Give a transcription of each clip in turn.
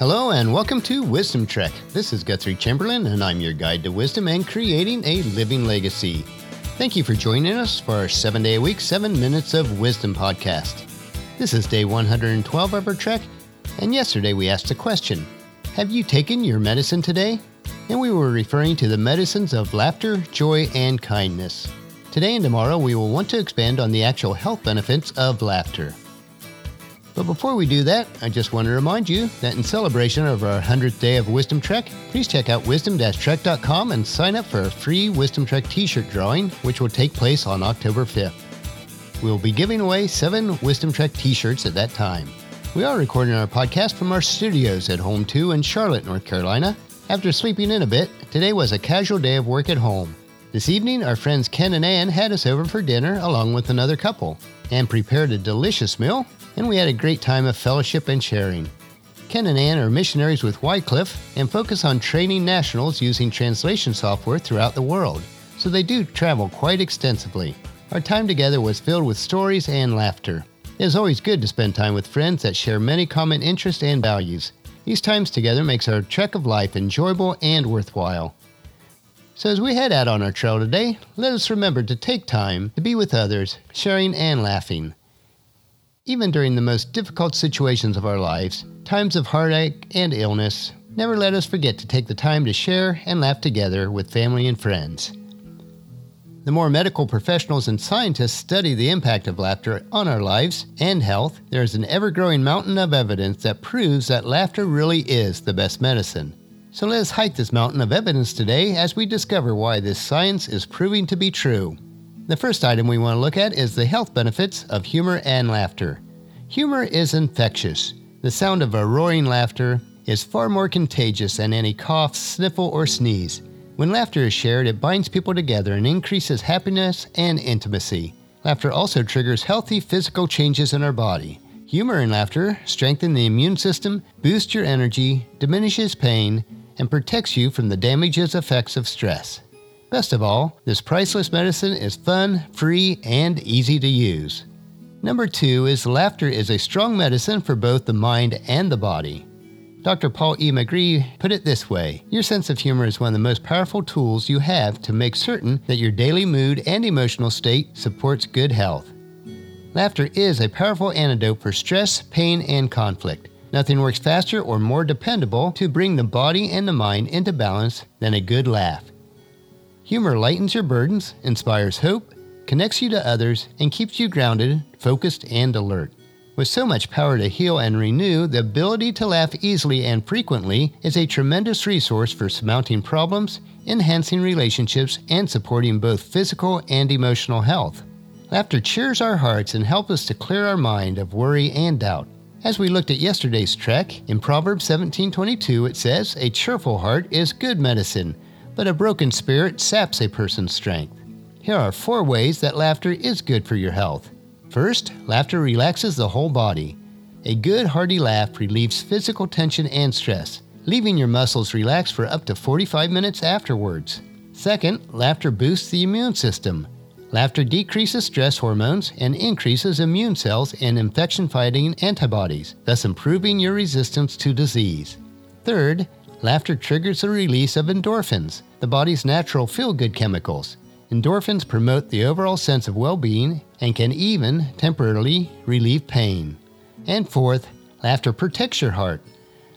Hello and welcome to Wisdom Trek. This is Guthrie Chamberlain, and I'm your guide to wisdom and creating a living legacy. Thank you for joining us for our seven day a week, seven minutes of wisdom podcast. This is day 112 of our trek, and yesterday we asked a question Have you taken your medicine today? And we were referring to the medicines of laughter, joy, and kindness. Today and tomorrow, we will want to expand on the actual health benefits of laughter. But before we do that, I just want to remind you that in celebration of our 100th day of Wisdom Trek, please check out wisdom-trek.com and sign up for a free Wisdom Trek t-shirt drawing, which will take place on October 5th. We will be giving away seven Wisdom Trek t-shirts at that time. We are recording our podcast from our studios at Home 2 in Charlotte, North Carolina. After sleeping in a bit, today was a casual day of work at home. This evening, our friends Ken and Ann had us over for dinner along with another couple and prepared a delicious meal and we had a great time of fellowship and sharing. Ken and Ann are missionaries with Wycliffe and focus on training nationals using translation software throughout the world, so they do travel quite extensively. Our time together was filled with stories and laughter. It is always good to spend time with friends that share many common interests and values. These times together makes our trek of life enjoyable and worthwhile. So as we head out on our trail today, let us remember to take time to be with others, sharing and laughing. Even during the most difficult situations of our lives, times of heartache and illness, never let us forget to take the time to share and laugh together with family and friends. The more medical professionals and scientists study the impact of laughter on our lives and health, there is an ever growing mountain of evidence that proves that laughter really is the best medicine. So let us hike this mountain of evidence today as we discover why this science is proving to be true. The first item we want to look at is the health benefits of humor and laughter. Humor is infectious. The sound of a roaring laughter is far more contagious than any cough, sniffle, or sneeze. When laughter is shared, it binds people together and increases happiness and intimacy. Laughter also triggers healthy physical changes in our body. Humor and laughter strengthen the immune system, boost your energy, diminishes pain, and protects you from the damages effects of stress. Best of all, this priceless medicine is fun, free, and easy to use. Number two is laughter is a strong medicine for both the mind and the body. Dr. Paul E. McGhee put it this way Your sense of humor is one of the most powerful tools you have to make certain that your daily mood and emotional state supports good health. Laughter is a powerful antidote for stress, pain, and conflict. Nothing works faster or more dependable to bring the body and the mind into balance than a good laugh. Humor lightens your burdens, inspires hope, connects you to others, and keeps you grounded, focused, and alert. With so much power to heal and renew, the ability to laugh easily and frequently is a tremendous resource for surmounting problems, enhancing relationships, and supporting both physical and emotional health. Laughter cheers our hearts and helps us to clear our mind of worry and doubt. As we looked at yesterday's trek, in Proverbs 17:22 it says, "A cheerful heart is good medicine, but a broken spirit saps a person's strength. Here are four ways that laughter is good for your health. First, laughter relaxes the whole body. A good, hearty laugh relieves physical tension and stress, leaving your muscles relaxed for up to 45 minutes afterwards. Second, laughter boosts the immune system. Laughter decreases stress hormones and increases immune cells and infection fighting antibodies, thus improving your resistance to disease. Third, Laughter triggers the release of endorphins, the body's natural feel good chemicals. Endorphins promote the overall sense of well being and can even temporarily relieve pain. And fourth, laughter protects your heart.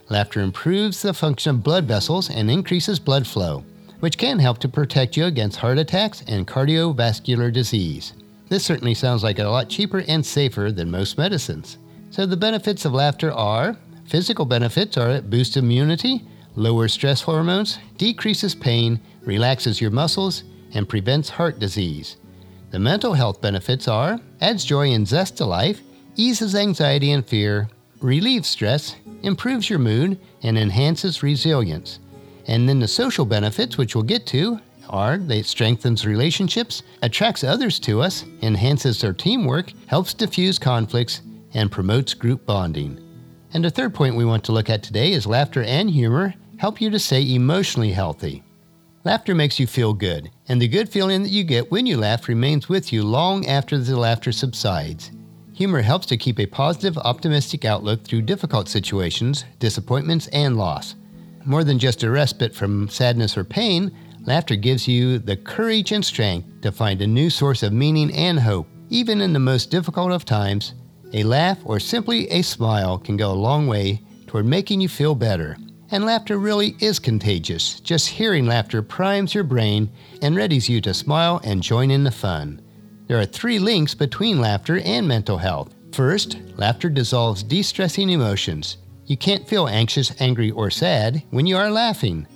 Laughter improves the function of blood vessels and increases blood flow, which can help to protect you against heart attacks and cardiovascular disease. This certainly sounds like a lot cheaper and safer than most medicines. So, the benefits of laughter are physical benefits are it boosts immunity, lowers stress hormones, decreases pain, relaxes your muscles, and prevents heart disease. The mental health benefits are adds joy and zest to life, eases anxiety and fear, relieves stress, improves your mood, and enhances resilience. And then the social benefits, which we'll get to, are that it strengthens relationships, attracts others to us, enhances our teamwork, helps diffuse conflicts, and promotes group bonding. And the third point we want to look at today is laughter and humor help you to stay emotionally healthy. Laughter makes you feel good, and the good feeling that you get when you laugh remains with you long after the laughter subsides. Humor helps to keep a positive, optimistic outlook through difficult situations, disappointments, and loss. More than just a respite from sadness or pain, laughter gives you the courage and strength to find a new source of meaning and hope. Even in the most difficult of times, a laugh or simply a smile can go a long way toward making you feel better. And laughter really is contagious. Just hearing laughter primes your brain and readies you to smile and join in the fun. There are three links between laughter and mental health. First, laughter dissolves de stressing emotions. You can't feel anxious, angry, or sad when you are laughing.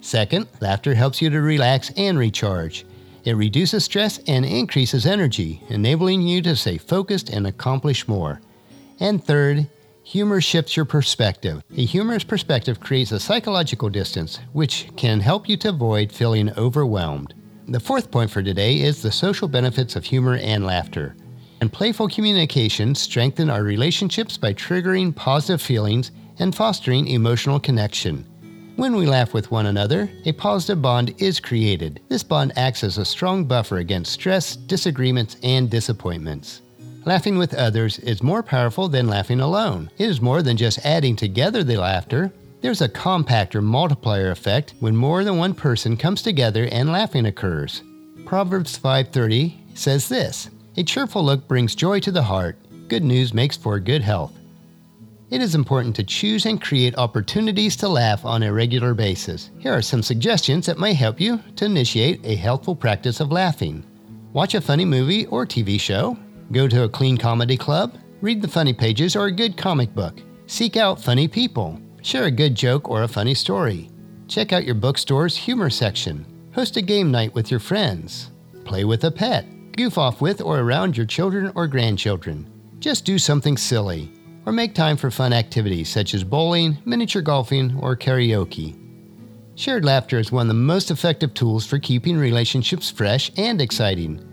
Second, laughter helps you to relax and recharge. It reduces stress and increases energy, enabling you to stay focused and accomplish more. And third, Humor shifts your perspective. A humorous perspective creates a psychological distance, which can help you to avoid feeling overwhelmed. The fourth point for today is the social benefits of humor and laughter. And playful communication strengthen our relationships by triggering positive feelings and fostering emotional connection. When we laugh with one another, a positive bond is created. This bond acts as a strong buffer against stress, disagreements, and disappointments. Laughing with others is more powerful than laughing alone. It is more than just adding together the laughter. There's a compactor multiplier effect when more than one person comes together and laughing occurs. Proverbs 5:30 says this: "A cheerful look brings joy to the heart. Good news makes for good health." It is important to choose and create opportunities to laugh on a regular basis. Here are some suggestions that may help you to initiate a healthful practice of laughing. Watch a funny movie or TV show, Go to a clean comedy club, read the funny pages or a good comic book. Seek out funny people. Share a good joke or a funny story. Check out your bookstore's humor section. Host a game night with your friends. Play with a pet. Goof off with or around your children or grandchildren. Just do something silly. Or make time for fun activities such as bowling, miniature golfing, or karaoke. Shared laughter is one of the most effective tools for keeping relationships fresh and exciting.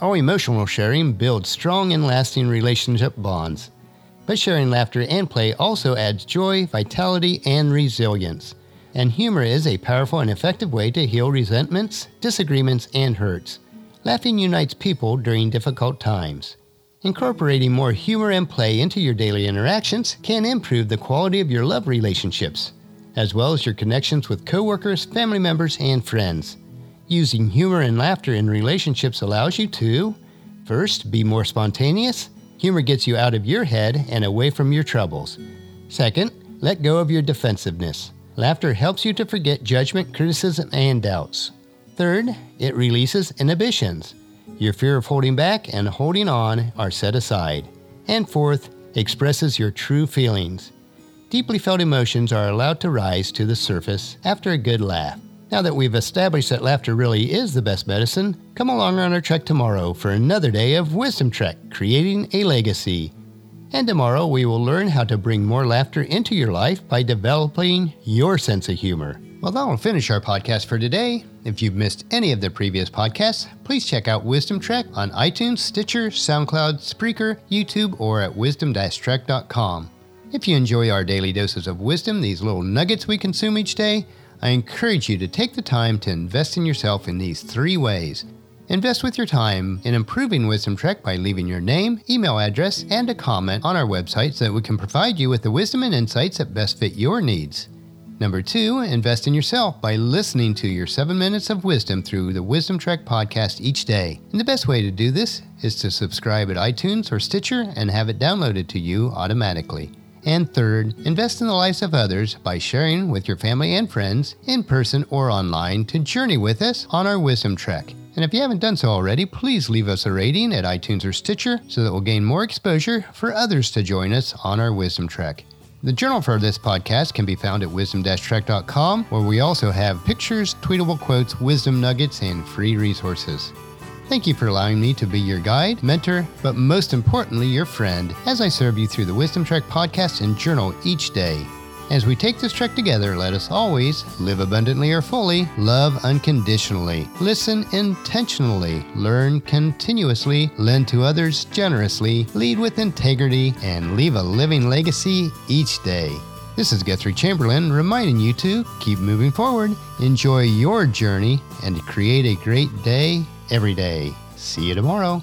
All emotional sharing builds strong and lasting relationship bonds. But sharing laughter and play also adds joy, vitality, and resilience. And humor is a powerful and effective way to heal resentments, disagreements, and hurts. Laughing unites people during difficult times. Incorporating more humor and play into your daily interactions can improve the quality of your love relationships, as well as your connections with coworkers, family members, and friends. Using humor and laughter in relationships allows you to first, be more spontaneous. Humor gets you out of your head and away from your troubles. Second, let go of your defensiveness. Laughter helps you to forget judgment, criticism, and doubts. Third, it releases inhibitions. Your fear of holding back and holding on are set aside. And fourth, expresses your true feelings. Deeply felt emotions are allowed to rise to the surface after a good laugh. Now that we've established that laughter really is the best medicine, come along on our trek tomorrow for another day of Wisdom Trek Creating a Legacy. And tomorrow we will learn how to bring more laughter into your life by developing your sense of humor. Well, that will finish our podcast for today. If you've missed any of the previous podcasts, please check out Wisdom Trek on iTunes, Stitcher, SoundCloud, Spreaker, YouTube, or at wisdom-trek.com. If you enjoy our daily doses of wisdom, these little nuggets we consume each day, I encourage you to take the time to invest in yourself in these three ways. Invest with your time in improving Wisdom Trek by leaving your name, email address, and a comment on our website so that we can provide you with the wisdom and insights that best fit your needs. Number two, invest in yourself by listening to your seven minutes of wisdom through the Wisdom Trek podcast each day. And the best way to do this is to subscribe at iTunes or Stitcher and have it downloaded to you automatically. And third, invest in the lives of others by sharing with your family and friends, in person or online, to journey with us on our wisdom trek. And if you haven't done so already, please leave us a rating at iTunes or Stitcher so that we'll gain more exposure for others to join us on our wisdom trek. The journal for this podcast can be found at wisdom-trek.com, where we also have pictures, tweetable quotes, wisdom nuggets, and free resources. Thank you for allowing me to be your guide, mentor, but most importantly, your friend, as I serve you through the Wisdom Trek podcast and journal each day. As we take this trek together, let us always live abundantly or fully, love unconditionally, listen intentionally, learn continuously, lend to others generously, lead with integrity, and leave a living legacy each day. This is Guthrie Chamberlain reminding you to keep moving forward, enjoy your journey, and create a great day every day. See you tomorrow.